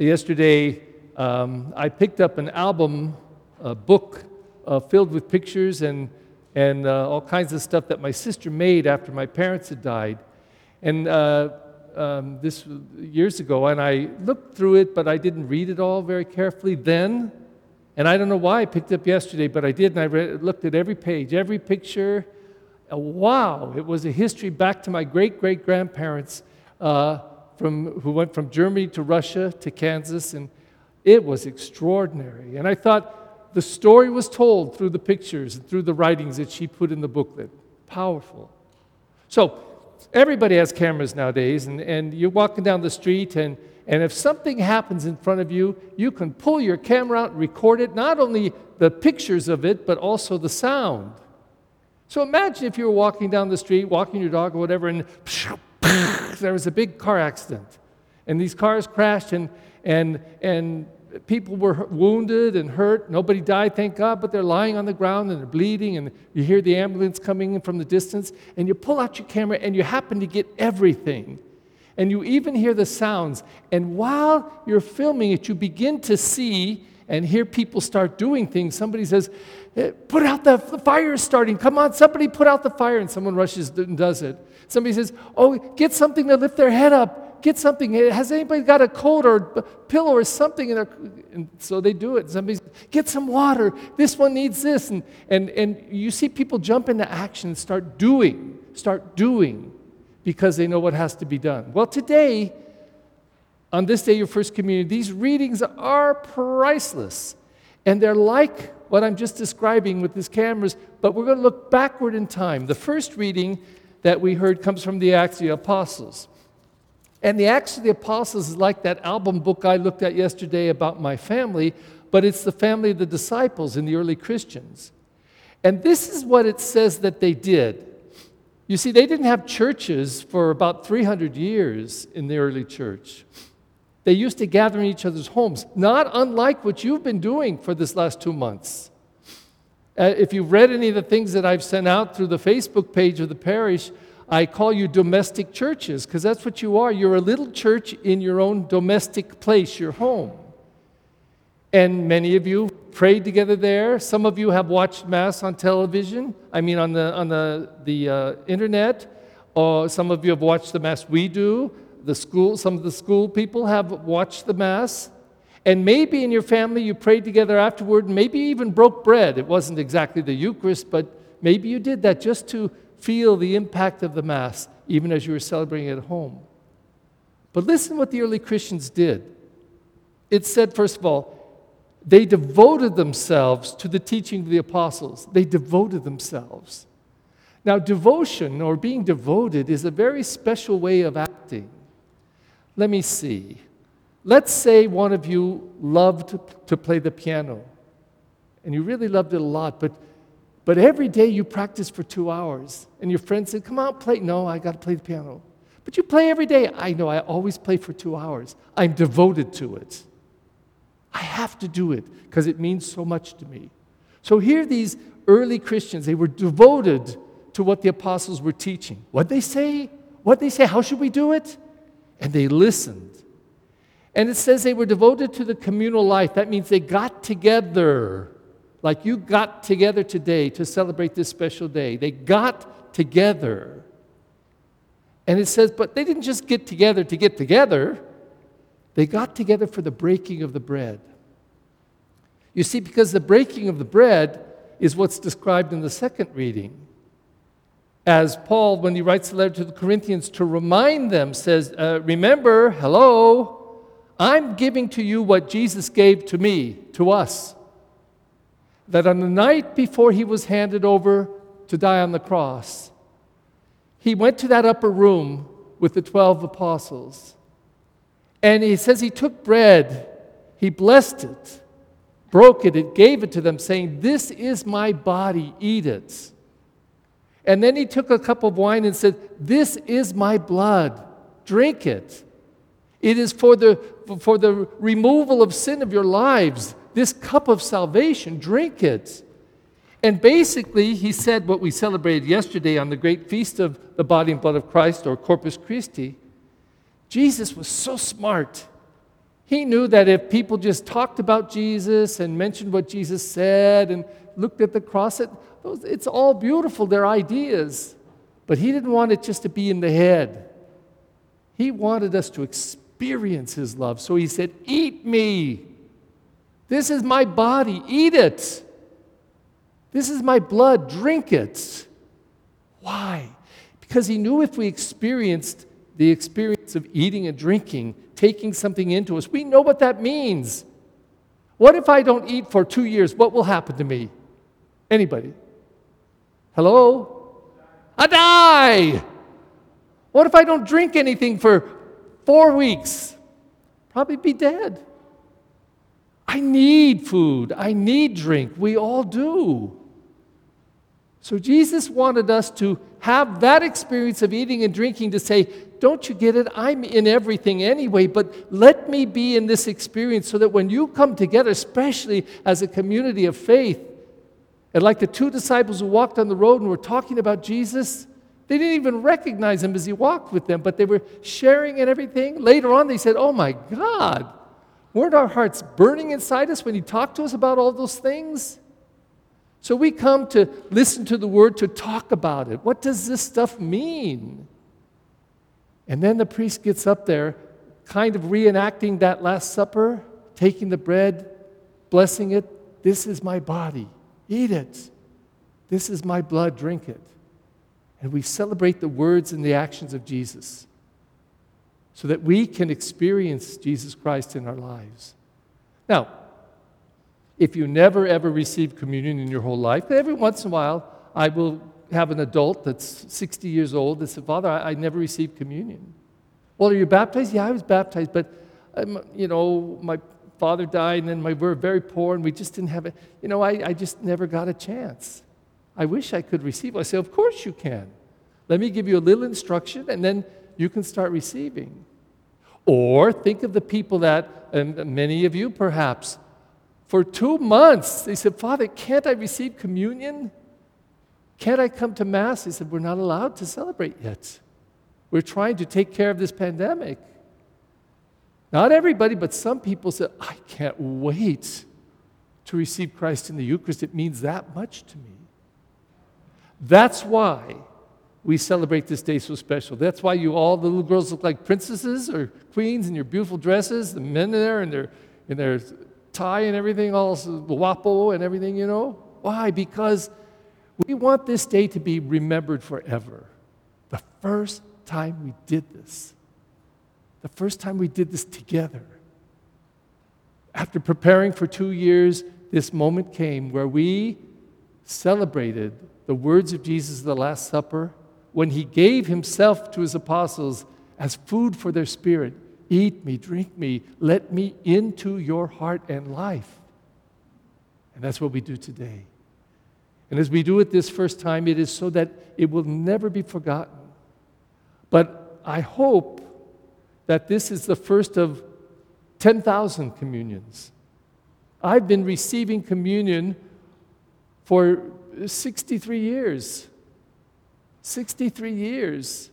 Yesterday, um, I picked up an album, a book uh, filled with pictures and, and uh, all kinds of stuff that my sister made after my parents had died. And uh, um, this years ago, and I looked through it, but I didn't read it all very carefully then. And I don't know why I picked up yesterday, but I did, and I read, looked at every page, every picture. Uh, wow, it was a history back to my great great grandparents uh, from, who went from Germany to Russia to Kansas, and it was extraordinary. And I thought the story was told through the pictures and through the writings that she put in the booklet. Powerful. So, everybody has cameras nowadays, and, and you're walking down the street, and, and if something happens in front of you, you can pull your camera out and record it, not only the pictures of it, but also the sound. So imagine if you were walking down the street, walking your dog or whatever, and there was a big car accident. And these cars crashed, and, and, and people were wounded and hurt. Nobody died, thank God, but they're lying on the ground and they're bleeding, and you hear the ambulance coming in from the distance, and you pull out your camera and you happen to get everything. And you even hear the sounds. And while you're filming it, you begin to see and hear people start doing things. Somebody says, eh, Put out the, the fire is starting. Come on, somebody put out the fire. And someone rushes and does it. Somebody says, Oh, get something to lift their head up get something. Has anybody got a coat or a pillow or something? In their, and so they do it. Somebody says, get some water. This one needs this. And, and, and you see people jump into action and start doing, start doing because they know what has to be done. Well, today, on this day, your first communion, these readings are priceless. And they're like what I'm just describing with these cameras, but we're going to look backward in time. The first reading that we heard comes from the Acts of the Apostles. And the Acts of the Apostles is like that album book I looked at yesterday about my family, but it's the family of the disciples and the early Christians. And this is what it says that they did. You see, they didn't have churches for about 300 years in the early church. They used to gather in each other's homes, not unlike what you've been doing for this last two months. Uh, if you've read any of the things that I've sent out through the Facebook page of the parish, I call you domestic churches because that's what you are. You're a little church in your own domestic place, your home. And many of you prayed together there. Some of you have watched Mass on television, I mean, on the, on the, the uh, internet. Or some of you have watched the Mass we do. The school, some of the school people have watched the Mass. And maybe in your family you prayed together afterward, maybe even broke bread. It wasn't exactly the Eucharist, but maybe you did that just to feel the impact of the Mass, even as you were celebrating at home. But listen what the early Christians did. It said, first of all, they devoted themselves to the teaching of the apostles. They devoted themselves. Now, devotion or being devoted is a very special way of acting. Let me see. Let's say one of you loved to play the piano, and you really loved it a lot, but but every day you practice for two hours, and your friend said, Come on, play. No, I got to play the piano. But you play every day. I know, I always play for two hours. I'm devoted to it. I have to do it because it means so much to me. So here, these early Christians, they were devoted to what the apostles were teaching. What they say? What they say? How should we do it? And they listened. And it says they were devoted to the communal life. That means they got together like you got together today to celebrate this special day. They got together. And it says, but they didn't just get together to get together, they got together for the breaking of the bread. You see, because the breaking of the bread is what's described in the second reading. As Paul, when he writes the letter to the Corinthians, to remind them, says, uh, Remember, hello, I'm giving to you what Jesus gave to me, to us that on the night before he was handed over to die on the cross, he went to that upper room with the 12 apostles. And he says he took bread, he blessed it, broke it, and gave it to them, saying, This is my body, eat it. And then he took a cup of wine and said, This is my blood, drink it. It is for the, for the removal of sin of your lives this cup of salvation, drink it. And basically, he said what we celebrated yesterday on the great feast of the body and blood of Christ or Corpus Christi. Jesus was so smart. He knew that if people just talked about Jesus and mentioned what Jesus said and looked at the cross, it, it's all beautiful, they're ideas. But he didn't want it just to be in the head. He wanted us to experience his love. So he said, Eat me. This is my body. Eat it. This is my blood. Drink it. Why? Because he knew if we experienced the experience of eating and drinking, taking something into us, we know what that means. What if I don't eat for two years? What will happen to me? Anybody? Hello? I die. What if I don't drink anything for four weeks? Probably be dead. I need food. I need drink. We all do. So Jesus wanted us to have that experience of eating and drinking to say, Don't you get it? I'm in everything anyway, but let me be in this experience so that when you come together, especially as a community of faith, and like the two disciples who walked on the road and were talking about Jesus, they didn't even recognize him as he walked with them, but they were sharing and everything. Later on, they said, Oh my God, weren't our hearts burning inside us when he talked to us about all those things? So we come to listen to the word to talk about it. What does this stuff mean? And then the priest gets up there, kind of reenacting that Last Supper, taking the bread, blessing it. This is my body. Eat it. This is my blood. Drink it. And we celebrate the words and the actions of Jesus so that we can experience Jesus Christ in our lives. Now, if you never ever received communion in your whole life, every once in a while I will have an adult that's 60 years old that said, Father, I, I never received communion. Well, are you baptized? Yeah, I was baptized, but, um, you know, my father died and then my, we were very poor and we just didn't have it. You know, I, I just never got a chance. I wish I could receive. I say, Of course you can. Let me give you a little instruction and then you can start receiving. Or think of the people that, and many of you perhaps, for two months, they said, Father, can't I receive communion? Can't I come to Mass? He said, We're not allowed to celebrate yet. We're trying to take care of this pandemic. Not everybody, but some people said, I can't wait to receive Christ in the Eucharist. It means that much to me. That's why we celebrate this day so special. That's why you all, the little girls look like princesses or queens in your beautiful dresses, the men there in their, in their tie and everything, all guapo and everything, you know? Why? Because we want this day to be remembered forever. The first time we did this, the first time we did this together. After preparing for two years, this moment came where we celebrated the words of Jesus at the Last Supper when he gave himself to his apostles as food for their spirit. Eat me, drink me, let me into your heart and life. And that's what we do today. And as we do it this first time, it is so that it will never be forgotten. But I hope that this is the first of 10,000 communions. I've been receiving communion for 63 years. 63 years.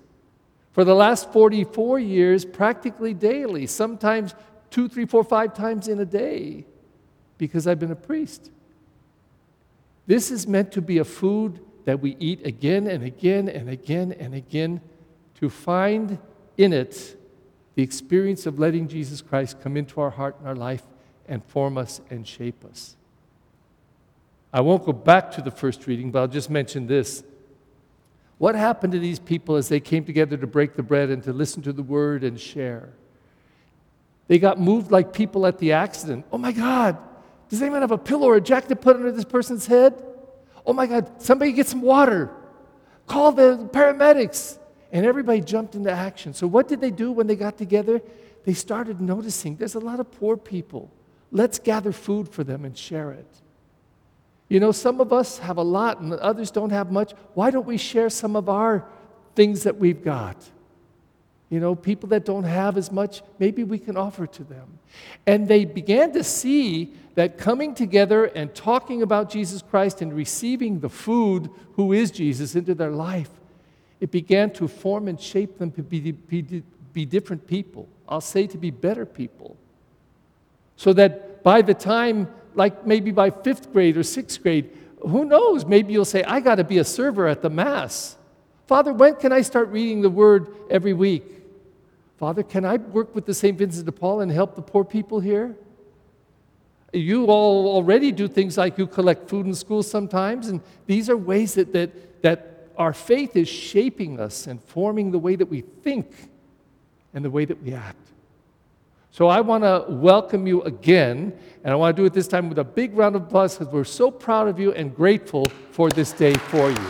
For the last 44 years, practically daily, sometimes two, three, four, five times in a day, because I've been a priest. This is meant to be a food that we eat again and again and again and again to find in it the experience of letting Jesus Christ come into our heart and our life and form us and shape us. I won't go back to the first reading, but I'll just mention this. What happened to these people as they came together to break the bread and to listen to the word and share? They got moved like people at the accident. Oh my God, does anyone have a pillow or a jacket to put under this person's head? Oh my God, somebody get some water. Call the paramedics. And everybody jumped into action. So, what did they do when they got together? They started noticing there's a lot of poor people. Let's gather food for them and share it. You know, some of us have a lot and others don't have much. Why don't we share some of our things that we've got? You know, people that don't have as much, maybe we can offer to them. And they began to see that coming together and talking about Jesus Christ and receiving the food, who is Jesus, into their life, it began to form and shape them to be, be, be different people. I'll say to be better people. So that by the time, like maybe by fifth grade or sixth grade, who knows? Maybe you'll say, I got to be a server at the Mass. Father, when can I start reading the Word every week? Father, can I work with the St. Vincent de Paul and help the poor people here? You all already do things like you collect food in school sometimes, and these are ways that, that, that our faith is shaping us and forming the way that we think and the way that we act. So I want to welcome you again, and I want to do it this time with a big round of applause because we're so proud of you and grateful for this day for you.